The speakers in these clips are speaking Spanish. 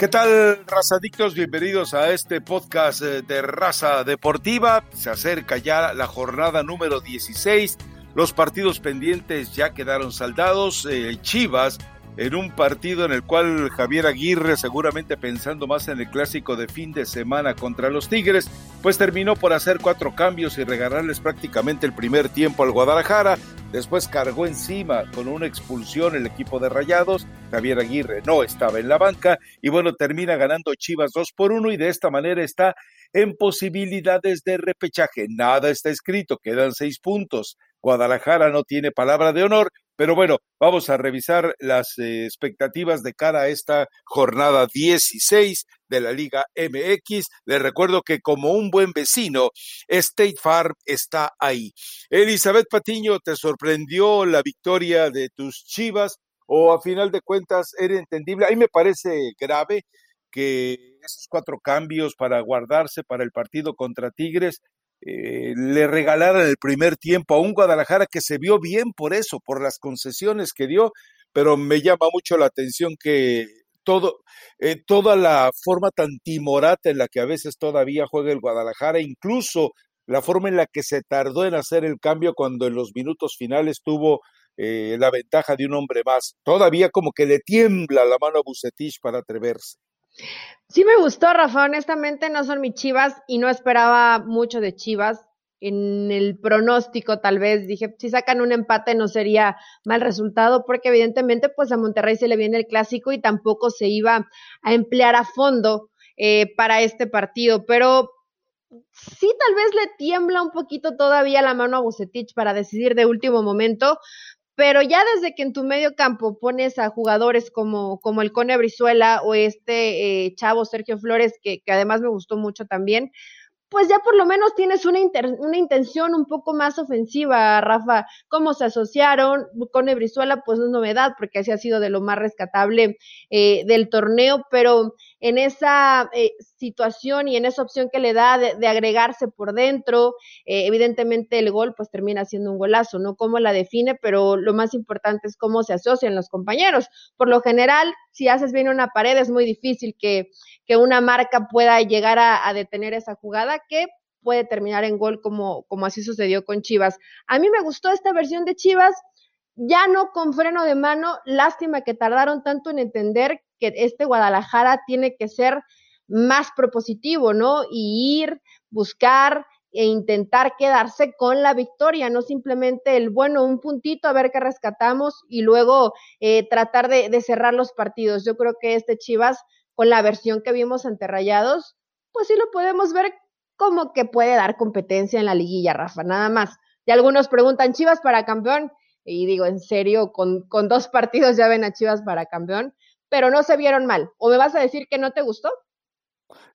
¿Qué tal, razadictos? Bienvenidos a este podcast eh, de Raza Deportiva. Se acerca ya la jornada número 16. Los partidos pendientes ya quedaron saldados. Eh, Chivas en un partido en el cual Javier Aguirre, seguramente pensando más en el clásico de fin de semana contra los Tigres, pues terminó por hacer cuatro cambios y regalarles prácticamente el primer tiempo al Guadalajara. Después cargó encima con una expulsión el equipo de Rayados. Javier Aguirre no estaba en la banca y bueno, termina ganando Chivas 2 por 1 y de esta manera está en posibilidades de repechaje. Nada está escrito, quedan seis puntos. Guadalajara no tiene palabra de honor, pero bueno, vamos a revisar las eh, expectativas de cara a esta jornada 16 de la Liga MX. Les recuerdo que como un buen vecino, State Farm está ahí. Elizabeth Patiño, ¿te sorprendió la victoria de tus Chivas o a final de cuentas era entendible? A mí me parece grave que esos cuatro cambios para guardarse para el partido contra Tigres eh, le regalaran el primer tiempo a un Guadalajara que se vio bien por eso, por las concesiones que dio, pero me llama mucho la atención que todo, eh, toda la forma tan timorata en la que a veces todavía juega el Guadalajara, incluso la forma en la que se tardó en hacer el cambio cuando en los minutos finales tuvo eh, la ventaja de un hombre más, todavía como que le tiembla la mano a Bucetich para atreverse. Sí me gustó, Rafa, honestamente no son mis chivas y no esperaba mucho de chivas. En el pronóstico tal vez dije, si sacan un empate no sería mal resultado porque evidentemente pues a Monterrey se le viene el clásico y tampoco se iba a emplear a fondo eh, para este partido, pero sí tal vez le tiembla un poquito todavía la mano a Bucetich para decidir de último momento, pero ya desde que en tu medio campo pones a jugadores como, como el Cone Brizuela o este eh, chavo Sergio Flores, que, que además me gustó mucho también, pues ya por lo menos tienes una, una intención un poco más ofensiva, Rafa. ¿Cómo se asociaron? Con Brizuela, pues no es novedad, porque así ha sido de lo más rescatable eh, del torneo, pero en esa eh, situación y en esa opción que le da de, agregarse por dentro, eh, evidentemente el gol pues termina siendo un golazo, ¿no? Cómo la define, pero lo más importante es cómo se asocian los compañeros. Por lo general, si haces bien una pared, es muy difícil que, que una marca pueda llegar a, detener esa jugada que puede terminar en gol como, como así sucedió con Chivas. A mí me gustó esta versión de Chivas, ya no con freno de mano, lástima que tardaron tanto en entender que este Guadalajara tiene que ser más propositivo, ¿no? Y ir, buscar e intentar quedarse con la victoria, no simplemente el bueno, un puntito a ver qué rescatamos y luego eh, tratar de, cerrar los partidos. Yo creo que este Chivas, con la versión que vimos ante Rayados, pues sí lo podemos ver como que puede dar competencia en la liguilla, Rafa, nada más. Y algunos preguntan, Chivas para campeón, y digo, en serio, con dos partidos ya ven a Chivas para campeón, pero no se vieron mal. ¿O me vas a decir que no te gustó?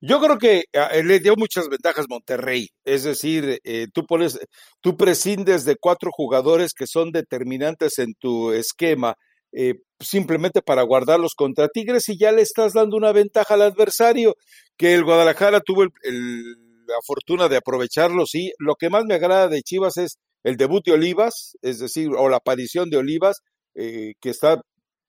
Yo creo que ah, eh, le dio muchas ventajas Monterrey, es decir, eh, tú pones, tú prescindes de cuatro jugadores que son determinantes en tu esquema, eh, simplemente para guardarlos contra Tigres y ya le estás dando una ventaja al adversario, que el Guadalajara tuvo la fortuna de aprovecharlo, sí. Lo que más me agrada de Chivas es el debut de Olivas, es decir, o la aparición de Olivas, que está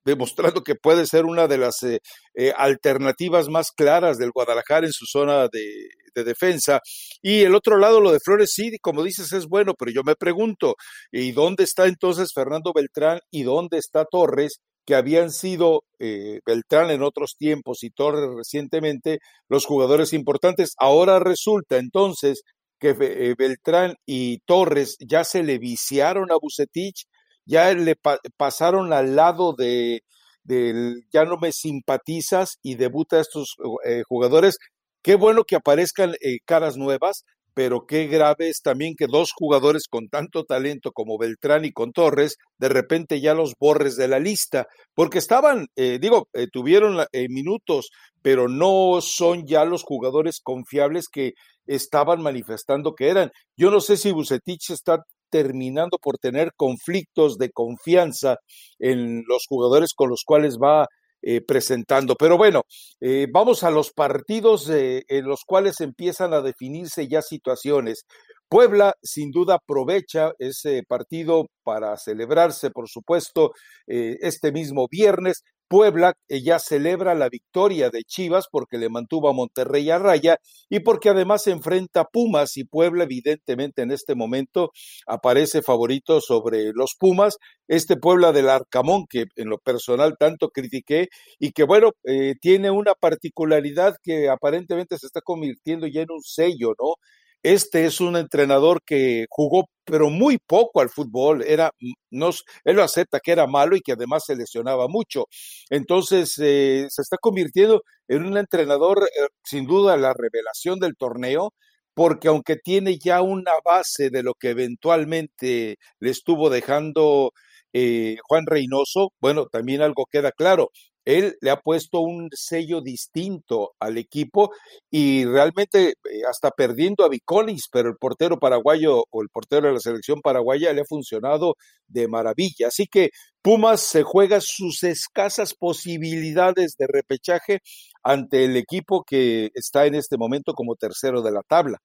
demostrando que puede ser una de las eh, eh, alternativas más claras del Guadalajara en su zona de, defensa. Y el otro lado, lo de Flores, sí, como dices, es bueno, pero yo me pregunto, ¿y dónde está entonces Fernando Beltrán y dónde está Torres? que habían sido eh, Beltrán en otros tiempos y Torres recientemente los jugadores importantes. Ahora resulta entonces que Beltrán y Torres ya se le viciaron a Bucetich ya le pasaron al lado de, del ya no me simpatizas y debuta a estos eh, jugadores. Qué bueno que aparezcan eh, caras nuevas, pero qué grave es también que dos jugadores con tanto talento como Beltrán y con Torres, de repente ya los borres de la lista, porque estaban, eh, digo, tuvieron minutos, pero no son ya los jugadores confiables que estaban manifestando que eran. Yo no sé si Bucetich está terminando por tener conflictos de confianza en los jugadores con los cuales va eh, presentando. Pero bueno, eh, vamos a los partidos eh, en los cuales empiezan a definirse ya situaciones. Puebla sin duda aprovecha ese partido para celebrarse, por supuesto, este mismo viernes. Puebla ya celebra la victoria de Chivas porque le mantuvo a Monterrey a raya y porque además se enfrenta a Pumas y Puebla evidentemente en este momento aparece favorito sobre los Pumas, este Puebla del Arcamón que en lo personal tanto critiqué y que bueno, eh, tiene una particularidad que aparentemente se está convirtiendo ya en un sello, ¿no? Este es un entrenador que jugó pero muy poco al fútbol, era, mm, no, él lo acepta que era malo y que además se lesionaba mucho. Entonces eh, se está convirtiendo en un entrenador, eh, sin duda, la revelación del torneo, porque aunque tiene ya una base de lo que eventualmente le estuvo dejando eh, Juan Reynoso, bueno, también algo queda claro, él le ha puesto un sello distinto al equipo y realmente eh, hasta perdiendo a Vicolis, pero el portero paraguayo o el portero de la selección paraguaya le ha funcionado de maravilla. Así que Pumas se juega sus escasas posibilidades de repechaje ante el equipo que está en este momento como tercero de la tabla.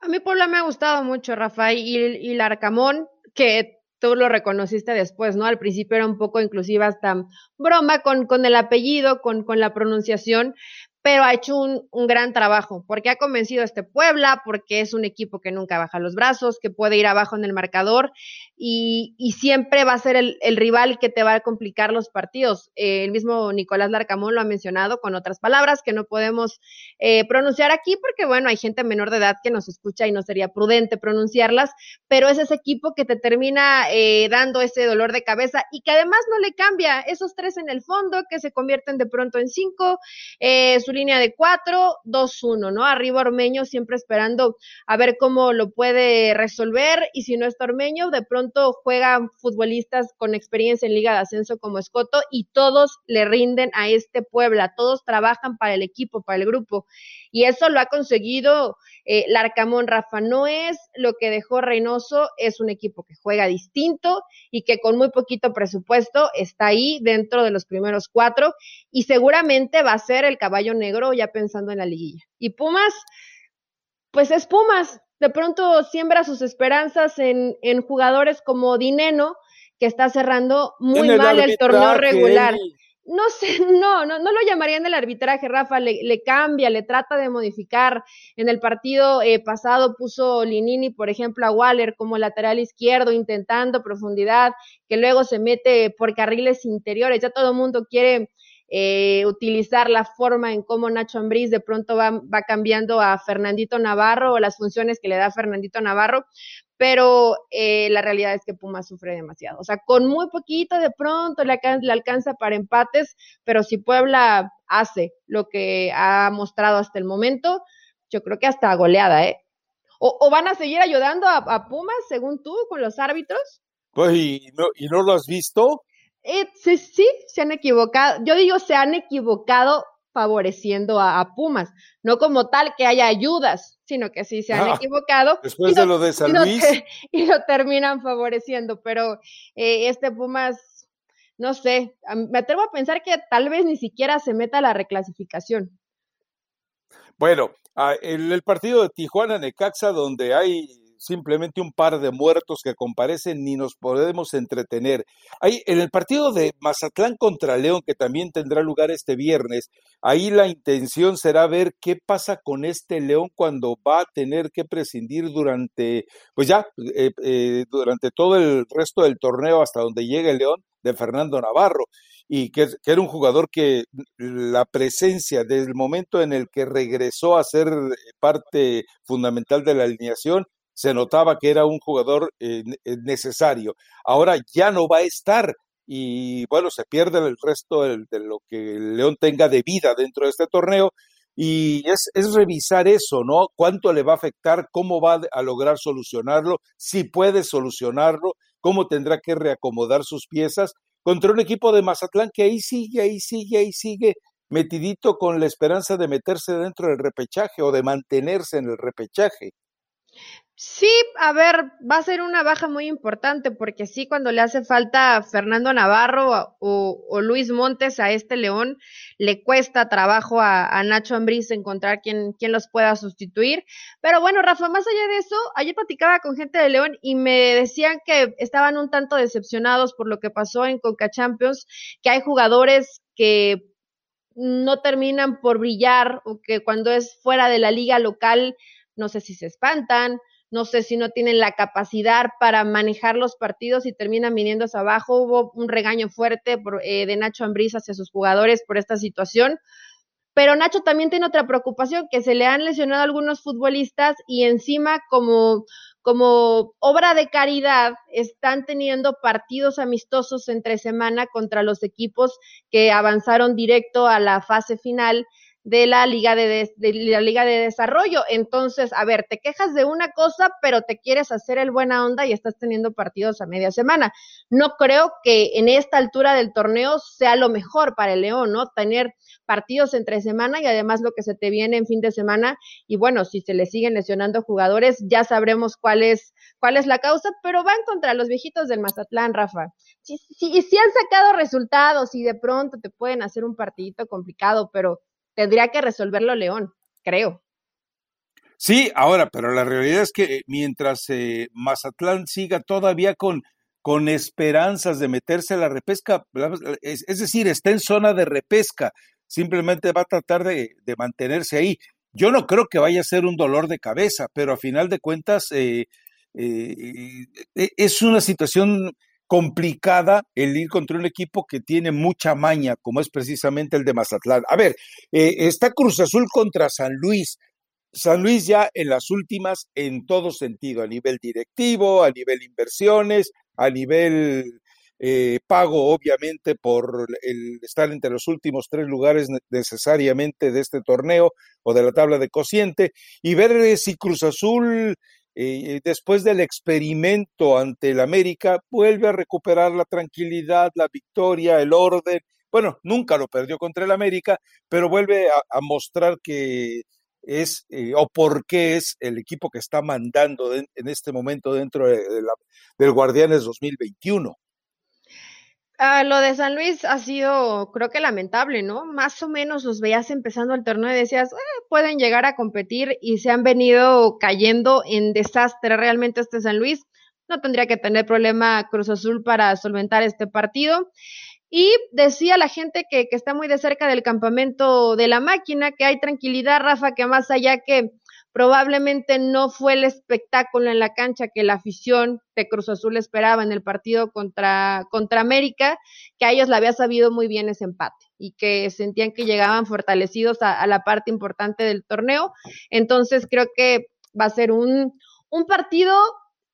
A mí Puebla me ha gustado mucho, Rafael, y, y el Arcamón, que tú lo reconociste después, ¿no? Al principio era un poco inclusive hasta broma con, con el apellido, con, con la pronunciación, pero ha hecho un, un, gran trabajo, porque ha convencido a este Puebla, porque es un equipo que nunca baja los brazos, que puede ir abajo en el marcador y, y siempre va a ser el, rival que te va a complicar los partidos. Eh, el mismo Nicolás Larcamón lo ha mencionado con otras palabras que no podemos eh, pronunciar aquí, porque bueno, hay gente menor de edad que nos escucha y no sería prudente pronunciarlas, pero es ese equipo que te termina eh, dando ese dolor de cabeza y que además no le cambia esos tres en el fondo que se convierten de pronto en cinco. Eh, su línea de 4, 2, 1, ¿no? Arriba Ormeño siempre esperando a ver cómo lo puede resolver y si no está Ormeño, de pronto juegan futbolistas con experiencia en Liga de Ascenso como Escoto y todos le rinden a este Puebla, todos trabajan para el equipo, para el grupo y eso lo ha conseguido eh, Larcamón Rafa. No es lo que dejó Reynoso, es un equipo que juega distinto y que con muy poquito presupuesto está ahí dentro de los primeros cuatro y seguramente va a ser el caballo negro ya pensando en la liguilla. Y Pumas, pues es Pumas. De pronto siembra sus esperanzas en, en jugadores como Dineno, que está cerrando muy mal el torneo regular no sé, no, no, no lo llamaría en el arbitraje, Rafa, le, le, cambia, le trata de modificar. En el partido eh, pasado puso Linini, por ejemplo, a Waller como lateral izquierdo, intentando profundidad, que luego se mete por carriles interiores. Ya todo el mundo quiere eh, utilizar la forma en cómo Nacho Ambriz de pronto va, va cambiando a Fernandito Navarro o las funciones que le da Fernandito Navarro, pero eh, la realidad es que Pumas sufre demasiado. O sea, con muy poquito de pronto le, alcanza para empates, pero si Puebla hace lo que ha mostrado hasta el momento, yo creo que hasta goleada, ¿eh? ¿O, o van a seguir ayudando a, a, Pumas, según tú, con los árbitros? Pues, ¿y no, y no lo has visto? Eh, sí, sí, se han equivocado. Yo digo, se han equivocado favoreciendo a, a, Pumas, no como tal que haya ayudas, sino que sí se han ah, equivocado. Después de lo de San Luis. Y lo, y lo terminan favoreciendo, pero eh, este Pumas, no sé, me atrevo a pensar que tal vez ni siquiera se meta la reclasificación. Bueno, el, el partido de Tijuana-Necaxa, donde hay simplemente un par de muertos que comparecen ni nos podemos entretener. Ahí, en el partido de Mazatlán contra León, que también tendrá lugar este viernes, ahí la intención será ver qué pasa con este León cuando va a tener que prescindir durante, pues ya, eh, eh, durante todo el resto del torneo hasta donde llegue el León de Fernando Navarro y que, que, era un jugador que la presencia desde el momento en el que regresó a ser parte fundamental de la alineación se notaba que era un jugador eh, eh, necesario. Ahora ya no va a estar y bueno, se pierde el resto de, lo que el León tenga de vida dentro de este torneo. Y es, es, revisar eso, ¿no? ¿Cuánto le va a afectar? ¿Cómo va a lograr solucionarlo? Si puede solucionarlo, cómo tendrá que reacomodar sus piezas contra un equipo de Mazatlán que ahí sigue, ahí sigue, ahí sigue, metidito con la esperanza de meterse dentro del repechaje o de mantenerse en el repechaje. Sí, a ver, va a ser una baja muy importante porque sí, cuando le hace falta Fernando Navarro o, Luis Montes a este León, le cuesta trabajo a, Nacho Ambriz encontrar quien los pueda sustituir. Pero bueno, Rafa, más allá de eso, ayer platicaba con gente de León y me decían que estaban un tanto decepcionados por lo que pasó en Conca Champions, que hay jugadores que no terminan por brillar o que cuando es fuera de la liga local, no sé si se espantan, no sé si no tienen la capacidad para manejar los partidos y terminan viniéndose abajo. Hubo un regaño fuerte por, eh, de Nacho Ambriz hacia sus jugadores por esta situación. Pero Nacho también tiene otra preocupación, que se le han lesionado algunos futbolistas y encima como, como obra de caridad están teniendo partidos amistosos entre semana contra los equipos que avanzaron directo a la fase final de la liga de, la liga de desarrollo. Entonces, a ver, te quejas de una cosa, pero te quieres hacer el buena onda y estás teniendo partidos a media semana. No creo que en esta altura del torneo sea lo mejor para el León, ¿no? Tener partidos entre semana y además lo que se te viene en fin de semana. Y bueno, si se le siguen lesionando jugadores, ya sabremos cuál es, cuál es la causa, pero van contra los viejitos del Mazatlán, Rafa. Si, si, si han sacado resultados y de pronto te pueden hacer un partidito complicado, pero tendría que resolverlo León, creo. Sí, ahora, pero la realidad es que eh, mientras eh, Mazatlán siga todavía con, con esperanzas de meterse a la repesca, es, decir, está en zona de repesca, simplemente va a tratar de, mantenerse ahí. Yo no creo que vaya a ser un dolor de cabeza, pero a final de cuentas eh, es una situación complicada el ir contra un equipo que tiene mucha maña, como es precisamente el de Mazatlán. A ver, eh, está Cruz Azul contra San Luis. San Luis ya en las últimas en todo sentido, a nivel directivo, a nivel inversiones, a nivel eh, pago, obviamente, por el estar entre los últimos tres lugares necesariamente de este torneo o de la tabla de cociente, y ver eh, si Cruz Azul después del experimento ante el América, vuelve a recuperar la tranquilidad, la victoria, el orden. Bueno, nunca lo perdió contra el América, pero vuelve a, mostrar que es eh, o por qué es el equipo que está mandando en este momento dentro de, la, del Guardianes 2021. Ah, lo de San Luis ha sido, creo que lamentable, ¿no? Más o menos los veías empezando el torneo y decías, eh, pueden llegar a competir y se han venido cayendo en desastre realmente este San Luis. No tendría que tener problema Cruz Azul para solventar este partido. Y decía la gente que, que está muy de cerca del campamento de la máquina, que hay tranquilidad, Rafa, que más allá que probablemente no fue el espectáculo en la cancha que la afición de Cruz Azul esperaba en el partido contra, contra América, que a ellos la había sabido muy bien ese empate y que sentían que llegaban fortalecidos a, la parte importante del torneo. Entonces creo que va a ser un, un partido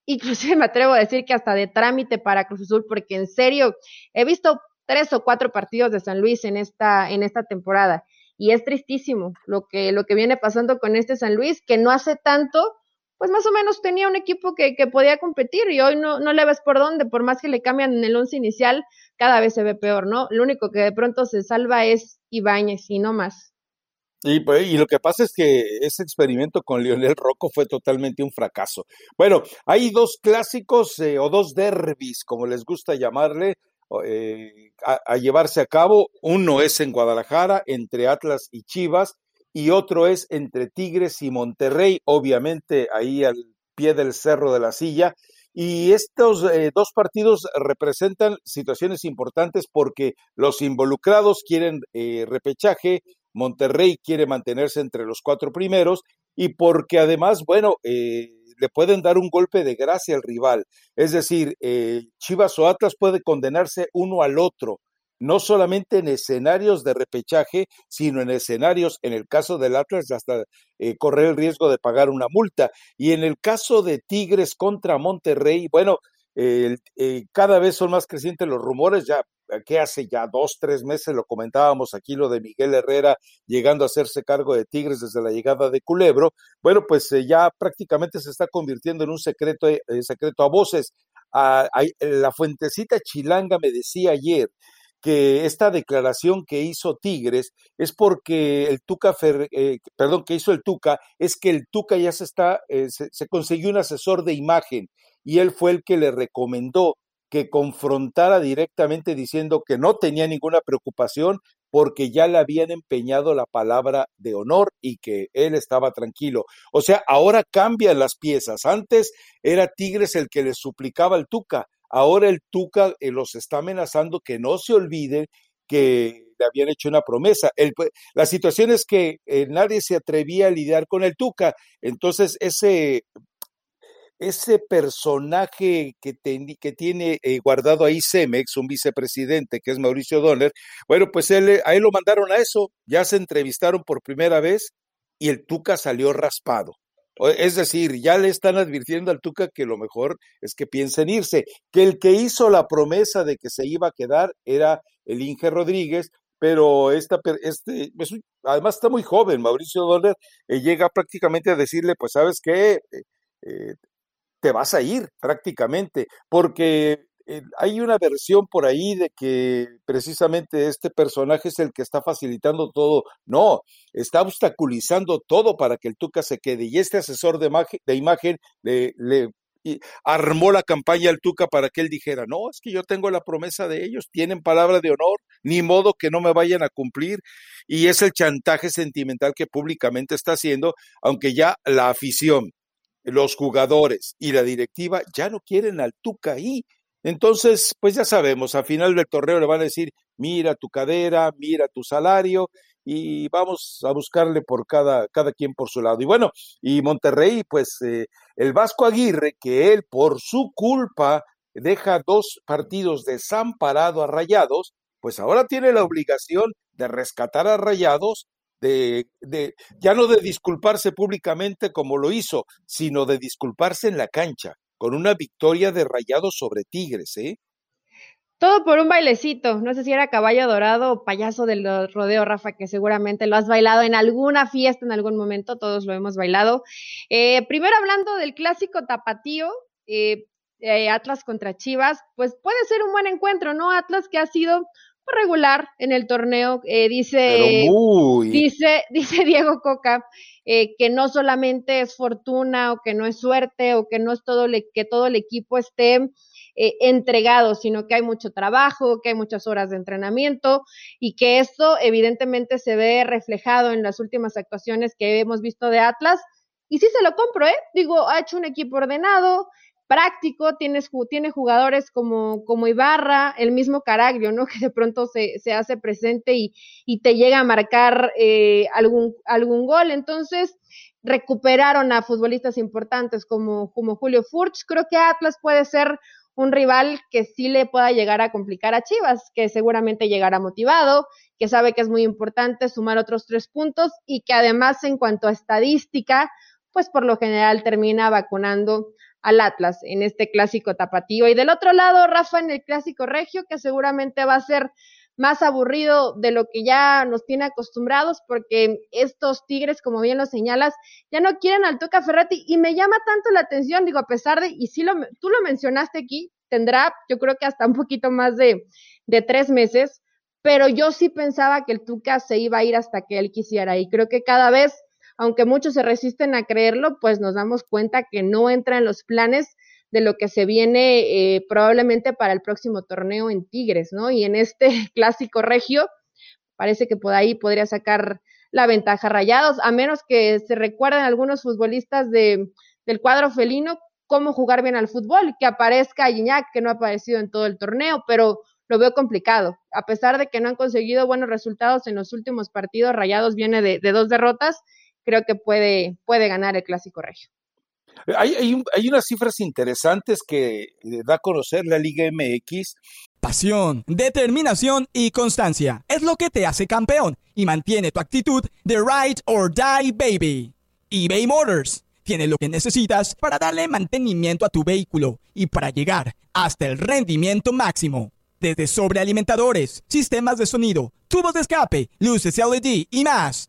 inclusive me atrevo a decir que hasta de trámite para Cruz Azul, porque en serio, he visto tres o cuatro partidos de San Luis en esta, en esta temporada y es tristísimo lo que, lo que viene pasando con este San Luis, que no hace tanto, pues más o menos tenía un equipo que, que podía competir y hoy no, no le ves por dónde, por más que le cambian en el once inicial, cada vez se ve peor, ¿no? Lo único que de pronto se salva es Ibáñez y no más. Y, pues, y, lo que pasa es que ese experimento con Lionel Rocco fue totalmente un fracaso. Bueno, hay dos clásicos eh, o dos derbis, como les gusta llamarle, eh, a, llevarse a cabo. Uno es en Guadalajara, entre Atlas y Chivas, y otro es entre Tigres y Monterrey, obviamente ahí al pie del Cerro de la Silla. Y estos eh, dos partidos representan situaciones importantes porque los involucrados quieren eh, repechaje, Monterrey quiere mantenerse entre los cuatro primeros y porque además, bueno, eh, le pueden dar un golpe de gracia al rival. Es decir, eh, Chivas o Atlas puede condenarse uno al otro, no solamente en escenarios de repechaje, sino en escenarios, en el caso del Atlas, hasta eh, correr el riesgo de pagar una multa. Y en el caso de Tigres contra Monterrey, bueno, eh, cada vez son más crecientes los rumores, ya que hace ya dos, tres meses lo comentábamos aquí, lo de Miguel Herrera llegando a hacerse cargo de Tigres desde la llegada de Culebro, bueno, pues eh, ya prácticamente se está convirtiendo en un secreto, eh, secreto a voces. Ah, la fuentecita chilanga me decía ayer que esta declaración que hizo Tigres es porque el Tuca, eh, perdón, que hizo el Tuca, es que el Tuca ya se está, se consiguió un asesor de imagen y él fue el que le recomendó que confrontara directamente diciendo que no tenía ninguna preocupación porque ya le habían empeñado la palabra de honor y que él estaba tranquilo. O sea, ahora cambian las piezas. Antes era Tigres el que le suplicaba al Tuca, ahora el Tuca eh, los está amenazando que no se olviden que le habían hecho una promesa. la situación es que eh, nadie se atrevía a lidiar con el Tuca, entonces ese ese personaje que, tiene eh, guardado ahí Cemex, un vicepresidente que es Mauricio Donner, bueno, pues él, a él lo mandaron a eso, ya se entrevistaron por primera vez y el Tuca salió raspado. Es decir, ya le están advirtiendo al Tuca que lo mejor es que piensen irse, que el que hizo la promesa de que se iba a quedar era el Inge Rodríguez, pero esta, este, además está muy joven, Mauricio Donner eh, llega prácticamente a decirle, pues sabes qué, eh, te vas a ir prácticamente, porque eh, hay una versión por ahí de que precisamente este personaje es el que está facilitando todo. No, está obstaculizando todo para que el Tuca se quede. Y este asesor de, de imagen le armó la campaña al Tuca para que él dijera, no, es que yo tengo la promesa de ellos, tienen palabra de honor, ni modo que no me vayan a cumplir. Y es el chantaje sentimental que públicamente está haciendo, aunque ya la afición los jugadores y la directiva ya no quieren al Tuca ahí. Entonces, pues ya sabemos, al final del torneo le van a decir, mira tu cadera, mira tu salario y vamos a buscarle por cada, cada quien por su lado. Y bueno, y Monterrey, pues eh, el Vasco Aguirre, que él por su culpa deja dos partidos desamparado a Rayados, pues ahora tiene la obligación de rescatar a Rayados de, ya no de disculparse públicamente como lo hizo, sino de disculparse en la cancha, con una victoria de rayados sobre Tigres, ¿eh? Todo por un bailecito. No sé si era caballo dorado o payaso del rodeo, Rafa, que seguramente lo has bailado en alguna fiesta en algún momento. Todos lo hemos bailado. Eh, primero hablando del clásico tapatío, eh, eh, Atlas contra Chivas, pues puede ser un buen encuentro, ¿no? Atlas que ha sido regular en el torneo. Eh, dice, dice, dice Diego Coca eh, que no solamente es fortuna o que no es suerte o que no es todo que todo el equipo esté eh, entregado, sino que hay mucho trabajo, que hay muchas horas de entrenamiento y que esto evidentemente se ve reflejado en las últimas actuaciones que hemos visto de Atlas. Y sí se lo compro, ¿eh? Digo, ha hecho un equipo ordenado, práctico, tienes, tiene jugadores como, como Ibarra, el mismo Caraglio, ¿no? Que de pronto se, se hace presente y, y, te llega a marcar eh, algún, algún gol. Entonces, recuperaron a futbolistas importantes como, como Julio Furch. Creo que Atlas puede ser un rival que sí le pueda llegar a complicar a Chivas, que seguramente llegará motivado, que sabe que es muy importante sumar otros tres puntos y que además en cuanto a estadística, pues por lo general termina vacunando al Atlas en este clásico tapatío. Y del otro lado, Rafa en el clásico regio, que seguramente va a ser más aburrido de lo que ya nos tiene acostumbrados, porque estos Tigres, como bien lo señalas, ya no quieren al Tuca Ferretti y me llama tanto la atención, digo, a pesar de, y sí lo, tú lo mencionaste aquí, tendrá yo creo que hasta un poquito más de, de tres meses, pero yo sí pensaba que el Tuca se iba a ir hasta que él quisiera y creo que cada vez aunque muchos se resisten a creerlo, pues nos damos cuenta que no entra en los planes de lo que se viene eh, probablemente para el próximo torneo en Tigres, ¿no? Y en este clásico regio, parece que por ahí podría sacar la ventaja Rayados, a menos que se recuerden algunos futbolistas de, del cuadro felino cómo jugar bien al fútbol, que aparezca Gignac, que no ha aparecido en todo el torneo, pero lo veo complicado. A pesar de que no han conseguido buenos resultados en los últimos partidos, Rayados viene de, de dos derrotas creo que puede, puede ganar el Clásico Regio. Hay, hay, unas cifras interesantes que eh, da a conocer la Liga MX. Pasión, determinación y constancia es lo que te hace campeón y mantiene tu actitud de ride or die baby. eBay Motors tiene lo que necesitas para darle mantenimiento a tu vehículo y para llegar hasta el rendimiento máximo. Desde sobrealimentadores, sistemas de sonido, tubos de escape, luces LED y más.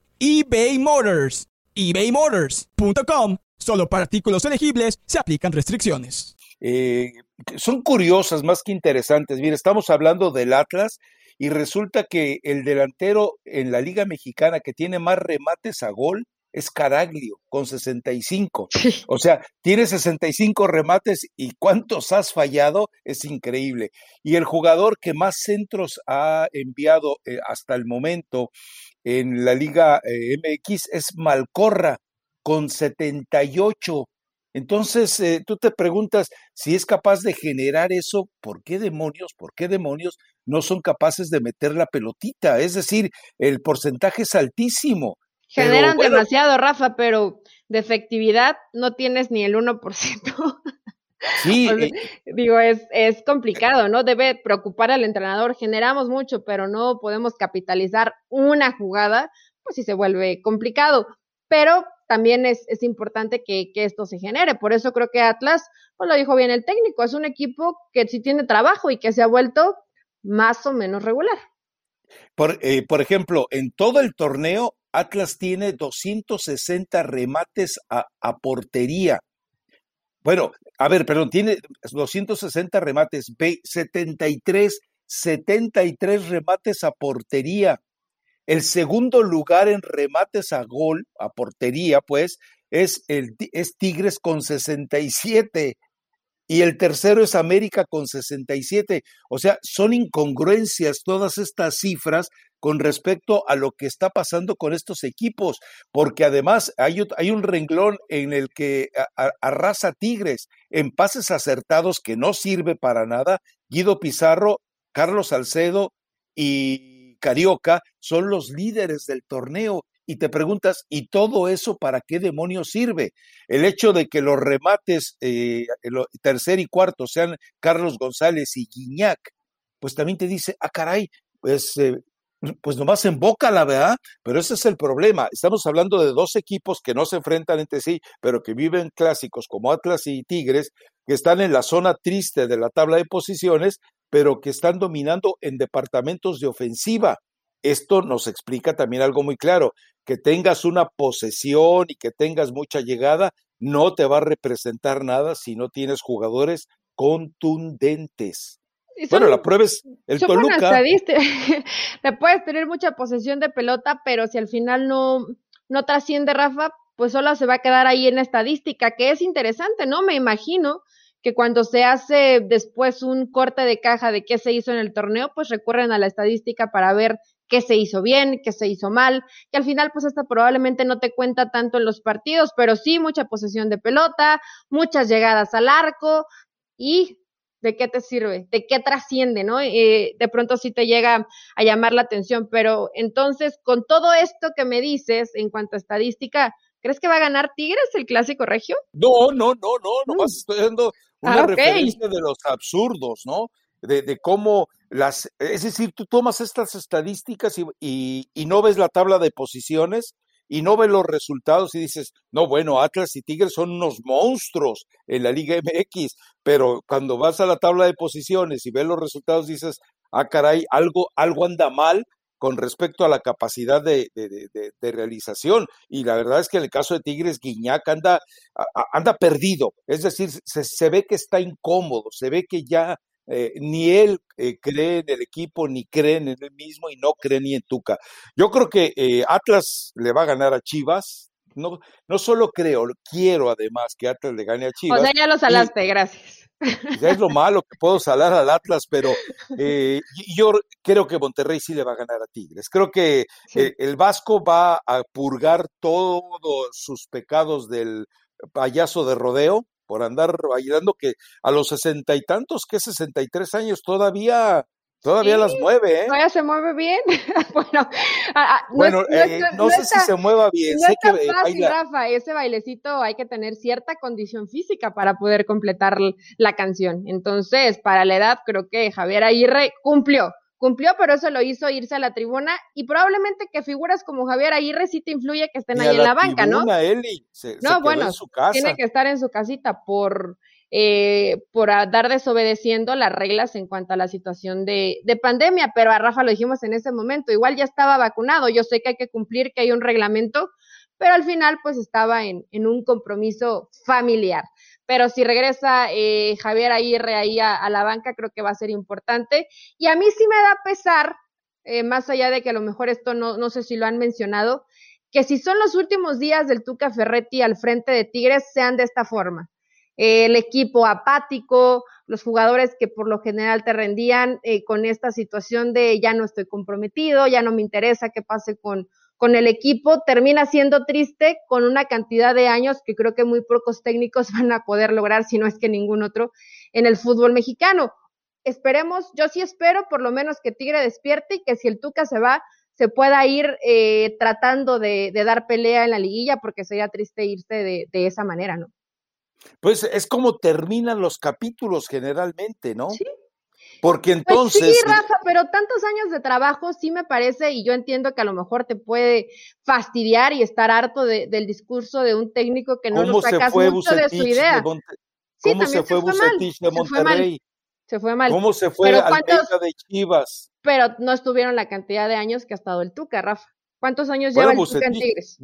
eBay Motors. ebaymotors.com. Solo para artículos elegibles se aplican restricciones. Eh, son curiosas más que interesantes. Mira, estamos hablando del Atlas y resulta que el delantero en la Liga Mexicana que tiene más remates a gol es Caraglio, con 65. O sea, tiene 65 remates y cuántos has fallado es increíble. Y el jugador que más centros ha enviado eh, hasta el momento en la Liga eh, MX es Malcorra, con 78. Entonces, eh, tú te preguntas si es capaz de generar eso, ¿por qué demonios, por qué demonios no son capaces de meter la pelotita? Es decir, el porcentaje es altísimo. Generan demasiado, Rafa, pero de efectividad no tienes ni el 1%. Sí, eh, digo, es, es complicado, ¿no? Debe preocupar al entrenador. Generamos mucho, pero no podemos capitalizar una jugada, pues sí se vuelve complicado. Pero también es, es importante que, que, esto se genere. Por eso creo que Atlas, pues lo dijo bien el técnico, es un equipo que sí tiene trabajo y que se ha vuelto más o menos regular. Por, eh, por ejemplo, en todo el torneo, Atlas tiene 260 remates a, a, portería. Bueno, a ver, perdón, tiene 260 remates, 73, 73 remates a portería. El segundo lugar en remates a gol, a portería, pues, es, el, es Tigres con 67 y el tercero es América con 67. O sea, son incongruencias todas estas cifras con respecto a lo que está pasando con estos equipos, porque además hay, un renglón en el que arrasa Tigres en pases acertados que no sirve para nada. Guido Pizarro, Carlos Salcedo y Carioca son los líderes del torneo y te preguntas, ¿y todo eso para qué demonios sirve? El hecho de que los remates eh, tercer y cuarto sean Carlos González y Guiñac, pues también te dice, ah, caray, pues, eh, pues nomás en boca la verdad, pero ese es el problema. Estamos hablando de dos equipos que no se enfrentan entre sí, pero que viven clásicos como Atlas y Tigres, que están en la zona triste de la tabla de posiciones, pero que están dominando en departamentos de ofensiva. Esto nos explica también algo muy claro, que tengas una posesión y que tengas mucha llegada, no te va a representar nada si no tienes jugadores contundentes. Bueno, la prueba es el Toluca. Le puedes tener mucha posesión de pelota, pero si al final no, no trasciende Rafa, pues solo se va a quedar ahí en estadística, que es interesante, ¿no? Me imagino que cuando se hace después un corte de caja de qué se hizo en el torneo, pues recurren a la estadística para ver qué se hizo bien, qué se hizo mal, que al final pues esta probablemente no te cuenta tanto en los partidos, pero sí mucha posesión de pelota, muchas llegadas al arco y ¿de qué te sirve? ¿De qué trasciende, no? Eh, de pronto sí te llega a llamar la atención, pero entonces con todo esto que me dices en cuanto a estadística, ¿crees que va a ganar Tigres el clásico regio? No, no, no, no, nomás mm. estoy dando una ah, referencia de los absurdos, ¿no? De, de cómo las, es decir, tú tomas estas estadísticas y, no ves la tabla de posiciones y no ves los resultados y dices, no, bueno, Atlas y Tigres son unos monstruos en la Liga MX, pero cuando vas a la tabla de posiciones y ves los resultados dices, ah, caray, algo, algo anda mal con respecto a la capacidad de, realización. Y la verdad es que en el caso de Tigres, Guiñac anda, anda perdido. Es decir, se, ve que está incómodo, se ve que ya eh, ni él eh, cree en el equipo, ni cree en él mismo y no cree ni en Tuca. Yo creo que eh, Atlas le va a ganar a Chivas. No, no solo creo, quiero además que Atlas le gane a Chivas. O sea, ya lo salaste, gracias. Ya es lo malo que puedo salar al Atlas, pero yo creo que Monterrey sí le va a ganar a Tigres. Creo que el Vasco va a purgar todos sus pecados del payaso de rodeo por andar bailando que a los sesenta y tantos, que sesenta y tres años todavía Todavía las mueve, ¿eh? Todavía se mueve bien. bueno, bueno no, sé si se mueva bien. No sé que fácil, Rafa. Ese bailecito hay que tener cierta condición física para poder completar la canción. Entonces, para la edad, creo que Javier Aguirre cumplió cumplió, pero eso lo hizo irse a la tribuna y probablemente que figuras como Javier Aguirre sí te influye que estén ahí en la, banca, ¿no? no, bueno, tiene que estar en su casita por eh, por dar desobedeciendo las reglas en cuanto a la situación de, de pandemia, pero a Rafa lo dijimos en ese momento, igual ya estaba vacunado, yo sé que hay que cumplir, que hay un reglamento, pero al final pues estaba en, en un compromiso familiar pero si regresa eh, Javier Aguirre ahí a, la banca, creo que va a ser importante. Y a mí sí me da pesar eh, más allá de que a lo mejor esto no, no sé si lo han mencionado, que si son los últimos días del Tuca Ferretti al frente de Tigres, sean de esta forma. el equipo apático, los jugadores que por lo general te rendían eh, con esta situación de ya no estoy comprometido, ya no me interesa qué pase con, con el equipo, termina siendo triste con una cantidad de años que creo que muy pocos técnicos van a poder lograr, si no es que ningún otro, en el fútbol mexicano. Esperemos, yo sí espero por lo menos que Tigre despierte y que si el Tuca se va, se pueda ir eh, tratando de, dar pelea en la liguilla, porque sería triste irse de, esa manera, ¿no? Pues es como terminan los capítulos generalmente, ¿no? Sí. Porque pues entonces. sí, Rafa, pero tantos años de trabajo sí me parece, y yo entiendo que a lo mejor te puede fastidiar y estar harto del discurso de un técnico que no lo sacas mucho de su idea. ¿Cómo se fue Bucetich de Monterrey? Se fue mal. ¿Cómo se fue Almeida de Chivas? Pero no estuvieron la cantidad de años que ha estado el Tuca, Rafa. ¿Cuántos años lleva el Tuca en Tigres?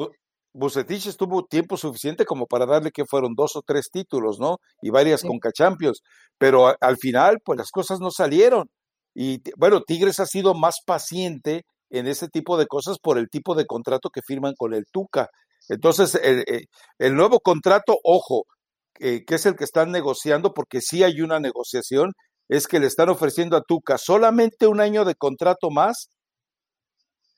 Bucetich estuvo tiempo suficiente como para darle que fueron dos o tres títulos, ¿no? Y varias con Concachampions. Pero al final, pues las cosas no salieron. Y bueno, Tigres ha sido más paciente en ese tipo de cosas por el tipo de contrato que firman con el Tuca. Entonces, el, el nuevo contrato, ojo, que es el que están negociando, porque sí hay una negociación, es que le están ofreciendo a Tuca solamente un año de contrato más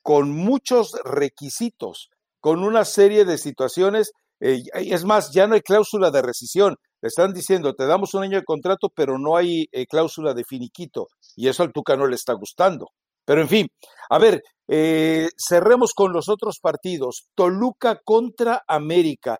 con muchos requisitos, con una serie de situaciones. Eh, es más, ya no hay cláusula de rescisión. Le están diciendo, te damos un año de contrato, pero no hay eh, cláusula de finiquito. Y eso al Tuca no le está gustando. Pero en fin, a ver, eh, cerremos con los otros partidos. Toluca contra América.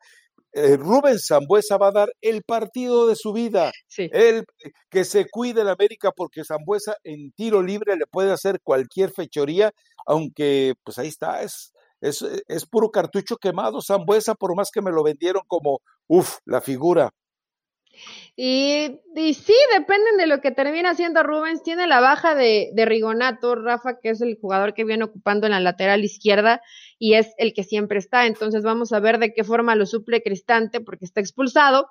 Eh, Rubén Zambuesa va a dar el partido de su vida. El, que se cuide el América porque Zambuesa en tiro libre le puede hacer cualquier fechoría, aunque pues ahí está, es, es, es puro cartucho quemado Zambuesa, por más que me lo vendieron como, uff, la figura. Y, y, sí, dependen de lo que termina haciendo Rubens. Tiene la baja de, de, Rigonato, Rafa, que es el jugador que viene ocupando en la lateral izquierda y es el que siempre está. Entonces vamos a ver de qué forma lo suple Cristante porque está expulsado.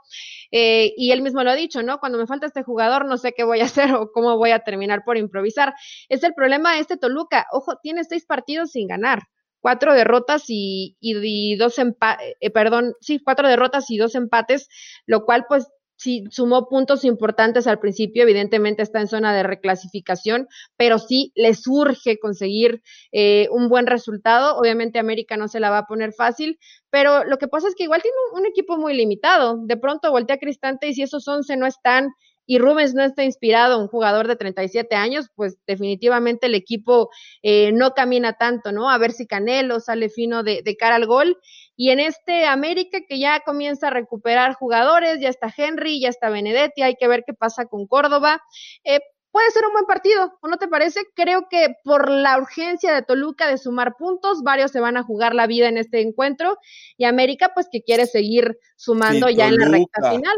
Eh, y él mismo lo ha dicho, ¿no? Cuando me falta este jugador, no sé qué voy a hacer o cómo voy a terminar por improvisar. Es el problema de este Toluca. Ojo, tiene seis partidos sin ganar cuatro derrotas y, y, dos empates, eh, perdón, sí, cuatro derrotas y dos empates, lo cual pues sí sumó puntos importantes al principio, evidentemente está en zona de reclasificación, pero sí le surge conseguir eh, un buen resultado. Obviamente América no se la va a poner fácil, pero lo que pasa es que igual tiene un, un equipo muy limitado. De pronto voltea Cristante y si esos 11 no están y Rubens no está inspirado, un jugador de 37 años, pues definitivamente el equipo eh, no camina tanto, ¿no? A ver si Canelo sale fino de, cara al gol. Y en este América que ya comienza a recuperar jugadores, ya está Henry, ya está Benedetti, hay que ver qué pasa con Córdoba. Eh, puede ser un buen partido, ¿o no te parece? Creo que por la urgencia de Toluca de sumar puntos, varios se van a jugar la vida en este encuentro y América pues que quiere seguir sumando ya en la recta final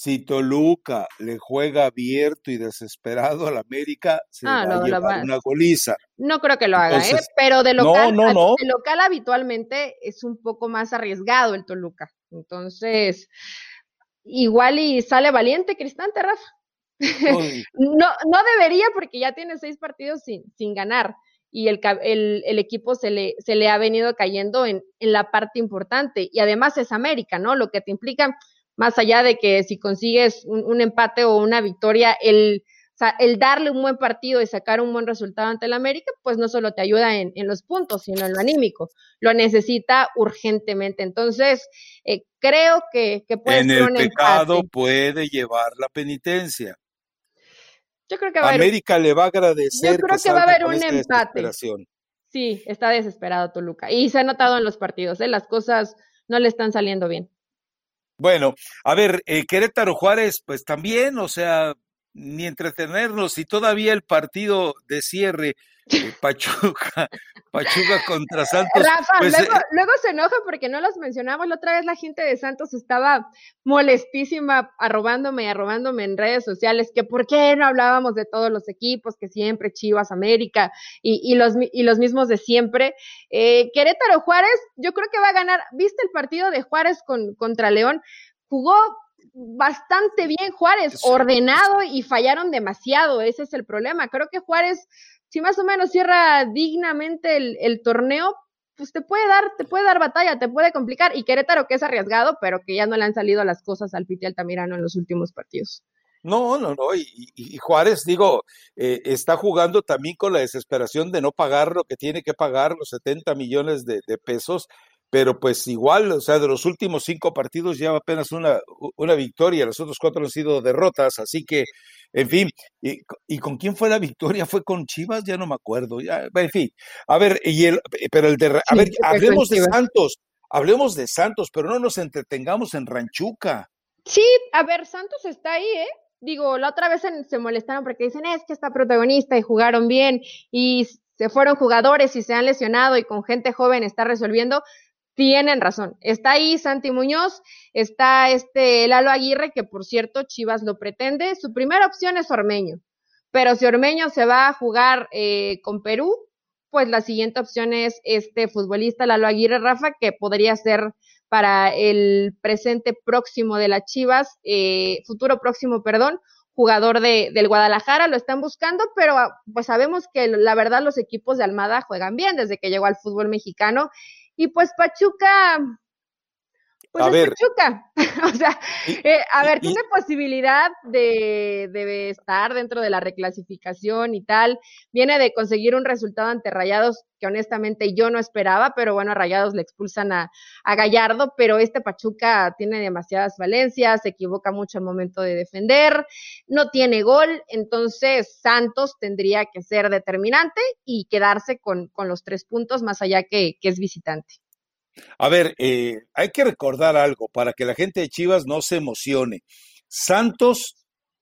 si Toluca le juega abierto y desesperado al América, se ah, va a llevar una goliza. No creo que lo haga, ¿eh? pero de local, de local habitualmente es un poco más arriesgado el Toluca. Entonces, igual y sale valiente Cristante, Rafa. no, no debería porque ya tiene seis partidos sin, sin ganar y el, el, el, equipo se le, se le ha venido cayendo en, en la parte importante. Y además es América, ¿no? Lo que te implica más allá de que si consigues un, empate o una victoria, el, el darle un buen partido y sacar un buen resultado ante el América, pues no solo te ayuda en, los puntos, sino en lo anímico. Lo necesita urgentemente. Entonces, eh, creo que, que puede En el pecado puede llevar la penitencia. Yo creo que va América le va a agradecer. Yo creo que, va a haber un empate. Sí, está desesperado Toluca. Y se ha notado en los partidos, ¿eh? las cosas no le están saliendo bien. Bueno, a ver, eh, Querétaro Juárez, pues también, o sea, ni entretenernos y todavía el partido de cierre eh, Pachuca, Pachuca contra Santos. Rafa, pues, luego, eh, luego, se enoja porque no los mencionamos. La otra vez la gente de Santos estaba molestísima arrobándome y arrobándome en redes sociales que por qué no hablábamos de todos los equipos, que siempre Chivas, América y, y los, y los mismos de siempre. Eh, Querétaro Juárez, yo creo que va a ganar. ¿Viste el partido de Juárez con, contra León? Jugó bastante bien Juárez, ordenado y fallaron demasiado, ese es el problema. Creo que Juárez si más o menos cierra dignamente el, el torneo, pues te puede dar, te puede dar batalla, te puede complicar. Y Querétaro que es arriesgado, pero que ya no le han salido las cosas al Piti Altamirano en los últimos partidos. No, no, no. Y, Juárez, digo, eh, está jugando también con la desesperación de no pagar lo que tiene que pagar, los 70 millones de, pesos, pero pues igual, o sea, de los últimos cinco partidos lleva apenas una, una victoria, los otros cuatro han sido derrotas, así que, en fin, y, con quién fue la victoria? ¿Fue con Chivas? Ya no me acuerdo, ya, en fin. A ver, y el, pero el de, a ver, hablemos de Santos, hablemos de Santos, pero no nos entretengamos en Ranchuca. Sí, a ver, Santos está ahí, ¿eh? digo, la otra vez se molestaron porque dicen, es que está protagonista y jugaron bien y se fueron jugadores y se han lesionado y con gente joven está resolviendo, tienen razón. Está ahí Santi Muñoz, está este Lalo Aguirre, que por cierto Chivas lo pretende. Su primera opción es Ormeño, pero si Ormeño se va a jugar eh, con Perú, pues la siguiente opción es este futbolista Lalo Aguirre Rafa, que podría ser para el presente próximo de las Chivas, eh, futuro próximo, perdón, jugador de, del Guadalajara, lo están buscando, pero ah, pues sabemos que la verdad los equipos de Almada juegan bien desde que llegó al fútbol mexicano y pues Pachuca, pues a ver, o sea, eh, a ver, tiene posibilidad de, de, estar dentro de la reclasificación y tal. Viene de conseguir un resultado ante Rayados que honestamente yo no esperaba, pero bueno, a Rayados le expulsan a, a Gallardo, pero este Pachuca tiene demasiadas valencias, se equivoca mucho al momento de defender, no tiene gol, entonces Santos tendría que ser determinante y quedarse con, con los tres puntos, más allá que, que es visitante. A ver, eh, hay que recordar algo para que la gente de Chivas no se emocione. Santos,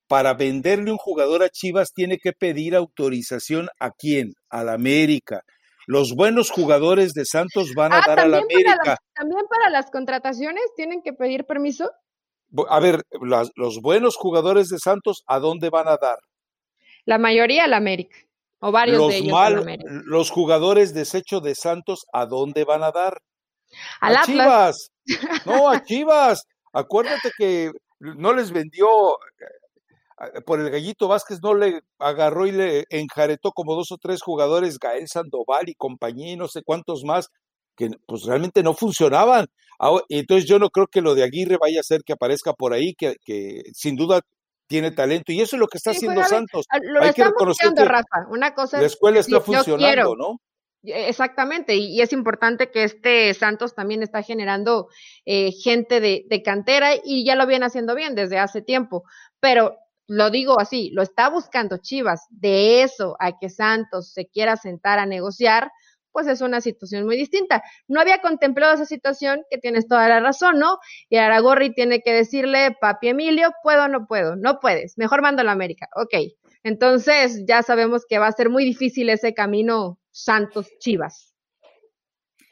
para venderle un jugador a Chivas, tiene que pedir autorización a quién? A la América. Los buenos jugadores de Santos van a ah, dar a la América. ¿También para las contrataciones tienen que pedir permiso? A ver, los buenos jugadores de Santos, ¿a dónde van a dar? La mayoría a la América. O varios de ellos. a la América. Los jugadores deshecho de Santos, ¿a dónde van a dar? A Chivas. No, a Chivas. Acuérdate que no les vendió eh, por el gallito Vázquez no le agarró y le enjaretó como dos o tres jugadores, Gael Sandoval y compañía y no sé cuántos más, que pues realmente no funcionaban. Entonces yo no creo que lo de Aguirre vaya a ser que aparezca por ahí, que, que sin duda tiene talento. Y eso es lo que está pues, haciendo Santos. Hay que reconocer que Rafa. Una cosa la escuela está funcionando, ¿no? E, exactamente, y, es importante que este Santos también está generando eh, gente de, de, cantera y ya lo viene haciendo bien desde hace tiempo, pero lo digo así, lo está buscando Chivas, de eso a que Santos se quiera sentar a negociar, pues es una situación muy distinta. No había contemplado esa situación, que tienes toda la razón, ¿no? Y Aragorri tiene que decirle, papi Emilio, ¿puedo o no puedo? No puedes, mejor mando a la América. Ok, entonces ya sabemos que va a ser muy difícil ese camino Santos Chivas.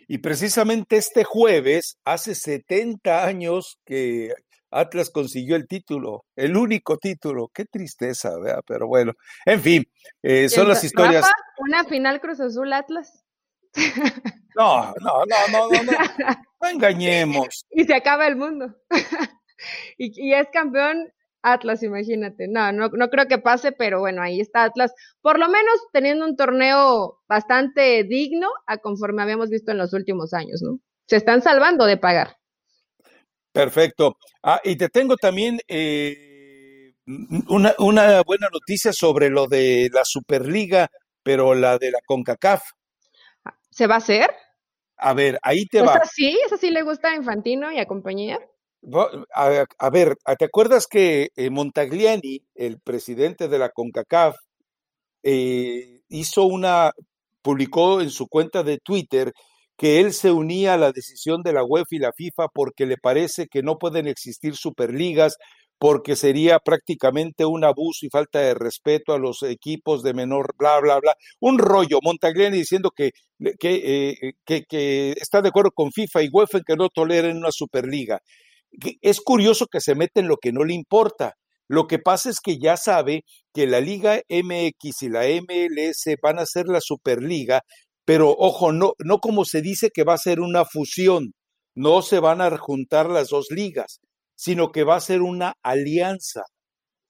Y precisamente este jueves, hace 70 años que Atlas consiguió el título, el único título. Qué tristeza, ¿verdad? Pero bueno, en fin, eh, son las historias. ¿Una final Cruz Azul Atlas? No, no, no, no, no, no, no engañemos. Y se acaba el mundo. y, y, es campeón Atlas, imagínate. No, no, no creo que pase, pero bueno, ahí está Atlas, por lo menos teniendo un torneo bastante digno a conforme habíamos visto en los últimos años, ¿no? Se están salvando de pagar. Perfecto. Ah, y te tengo también eh, una, una buena noticia sobre lo de la Superliga, pero la de la CONCACAF. ¿Se va a hacer? A ver, ahí te va. ¿Esa sí? ¿Esa sí le gusta a Infantino y a compañía? A, ver, ¿te acuerdas que eh, Montagliani, el presidente de la CONCACAF, eh, hizo una, publicó en su cuenta de Twitter que él se unía a la decisión de la UEFA y la FIFA porque le parece que no pueden existir superligas porque sería prácticamente un abuso y falta de respeto a los equipos de menor, bla, bla, bla. Un rollo, Montagliani diciendo que, que, eh, que está de acuerdo con FIFA y UEFA en que no toleren una superliga es curioso que se mete en lo que no le importa. Lo que pasa es que ya sabe que la Liga MX y la MLS van a ser la Superliga, pero ojo, no, no como se dice que va a ser una fusión, no se van a juntar las dos ligas, sino que va a ser una alianza.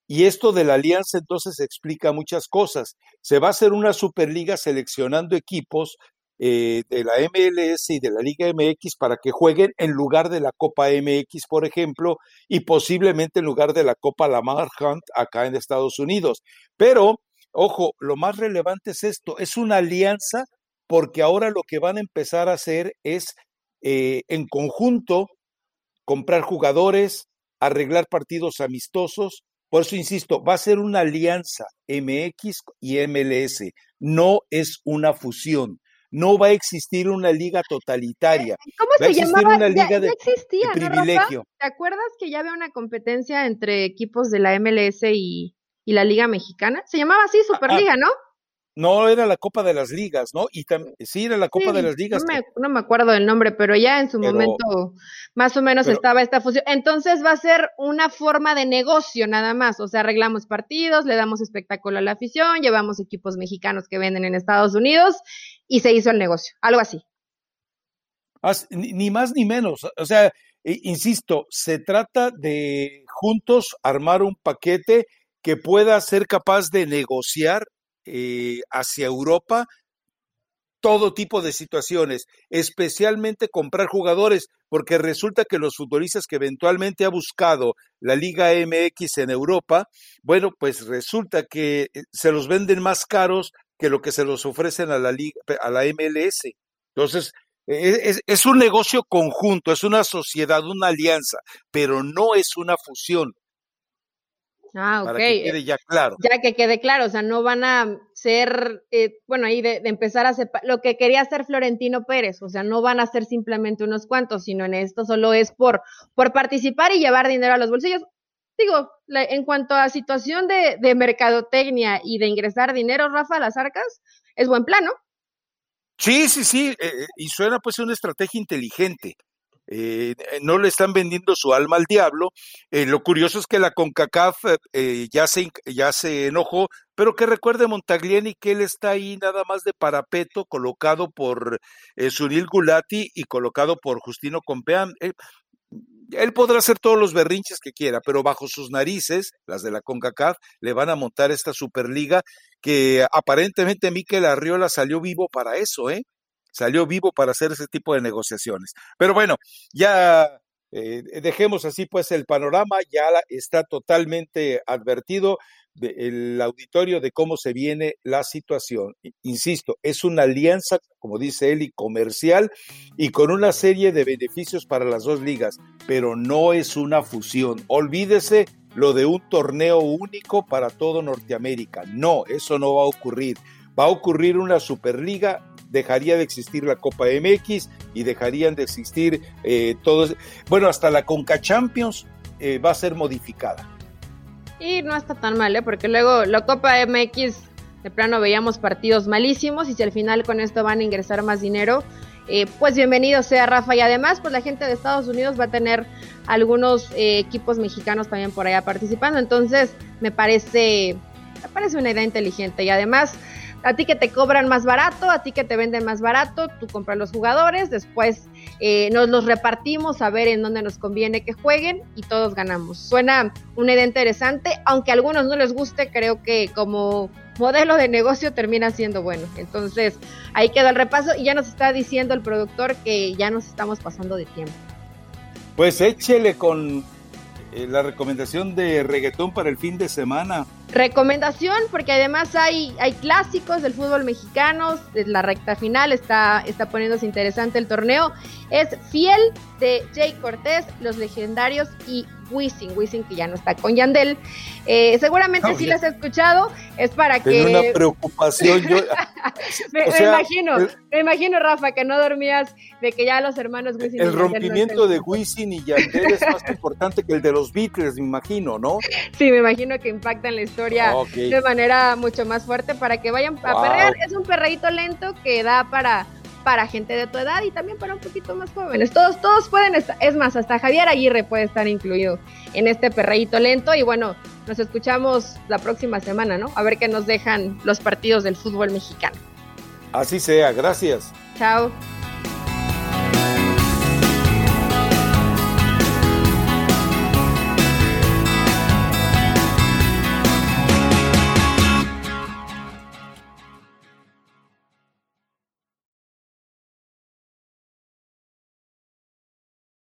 Y esto de la alianza entonces explica muchas cosas. Se va a hacer una Superliga seleccionando equipos eh, de la MLS y de la Liga MX para que jueguen en lugar de la Copa MX, por ejemplo, y posiblemente en lugar de la Copa Lamar Hunt acá en Estados Unidos. Pero, ojo, lo más relevante es esto, es una alianza porque ahora lo que van a empezar a hacer es eh, en conjunto comprar jugadores, arreglar partidos amistosos. Por eso insisto, va a ser una alianza MX y MLS, no es una fusión no va a existir una liga totalitaria. ¿Cómo va se llamaba? una liga de, existía, privilegio. ¿Te acuerdas que ya había una competencia entre equipos de la MLS y, y la Liga Mexicana? Se llamaba así, ah, Superliga, ah. ¿no? No, era la Copa de las Ligas, ¿no? Y sí, era la Copa de las Ligas. No me, acuerdo del nombre, pero ya en su momento más o menos estaba esta fusión. Entonces va a ser una forma de negocio nada más. O sea, arreglamos partidos, le damos espectáculo a la afición, llevamos equipos mexicanos que venden en Estados Unidos y se hizo el negocio, algo así. Ni más ni menos. O sea, insisto, se trata de juntos armar un paquete que pueda ser capaz de negociar eh, hacia Europa todo tipo de situaciones, especialmente comprar jugadores, porque resulta que los futbolistas que eventualmente ha buscado la Liga MX en Europa, bueno, pues resulta que eh, se los venden más caros que lo que se los ofrecen a la Liga, a la MLS. Entonces, e, es, es un negocio conjunto, es una sociedad, una alianza, pero no es una fusión. Ah, ok. Para que quede ya claro. Ya que quede claro, o sea, no van a ser, eh, bueno, ahí de, empezar a separar, lo que quería hacer Florentino Pérez, o sea, no van a ser simplemente unos cuantos, sino en esto solo es por, por participar y llevar dinero a los bolsillos. Digo, en cuanto a situación de, de mercadotecnia y de ingresar dinero, Rafa, a las arcas, es buen plano. Sí, sí, sí, eh, eh, y suena pues una estrategia inteligente. Eh, eh, no le están vendiendo su alma al diablo. Eh, lo curioso es que la CONCACAF ya, se, ya se enojó, pero que recuerde Montagliani que él está ahí nada más de parapeto, colocado por Sunil Gulati y colocado por Justino Compeán. él podrá hacer todos los berrinches que quiera, pero bajo sus narices, las de la CONCACAF, le van a montar esta Superliga que aparentemente Miquel Arriola salió vivo para eso, ¿eh? Salió vivo para hacer ese tipo de negociaciones. Pero bueno, ya eh, dejemos así pues el panorama, ya está totalmente advertido el auditorio de cómo se viene la situación. Insisto, es una alianza, como dice Eli, comercial y con una serie de beneficios para las dos ligas, pero no es una fusión. Olvídese lo de un torneo único para todo Norteamérica. No, eso no va a ocurrir. Va a ocurrir una Superliga dejaría de existir la Copa MX y dejarían de existir eh, todos, bueno, hasta la Conca Champions eh, va a ser modificada. Y no está tan mal, ¿eh? porque luego la Copa MX de plano veíamos partidos malísimos y si al final con esto van a ingresar más dinero, eh, pues bienvenido sea Rafa y además pues la gente de Estados Unidos va a tener algunos equipos mexicanos también por allá participando, entonces me parece, me parece una idea inteligente y además a ti que te cobran más barato, a ti que te venden más barato, tú compras los jugadores, después eh, nos los repartimos a ver en dónde nos conviene que jueguen y todos ganamos. Suena una idea interesante, aunque a algunos no les guste, creo que como modelo de negocio termina siendo bueno. Entonces, ahí queda el repaso y ya nos está diciendo el productor que ya nos estamos pasando de tiempo. Pues échele con eh, la recomendación de reggaetón para el fin de semana. Recomendación, porque además hay, hay clásicos del fútbol mexicano, es la recta final, está, está poniéndose interesante el torneo. Es Fiel de Jay Cortés, Los Legendarios y Wisin, Wisin que ya no está con Yandel. Eh, seguramente sí las he escuchado, es para que... Tengo una preocupación. Yo... me, imagino, me imagino, Rafa, que no dormías de que ya los hermanos Wisin El rompimiento de Wisin y Yandel es más importante que el de los Beatles, me imagino, ¿no? Sí, me imagino que impactan la historia de manera mucho más fuerte para que vayan a perrear. Es un perreíto lento que da para para gente de tu edad y también para un poquito más jóvenes. Todos, todos pueden estar, es más, hasta Javier Aguirre puede estar incluido en este perreíto lento. Y bueno, nos escuchamos la próxima semana, ¿no? A ver qué nos dejan los partidos del fútbol mexicano. Así sea, gracias. Chao.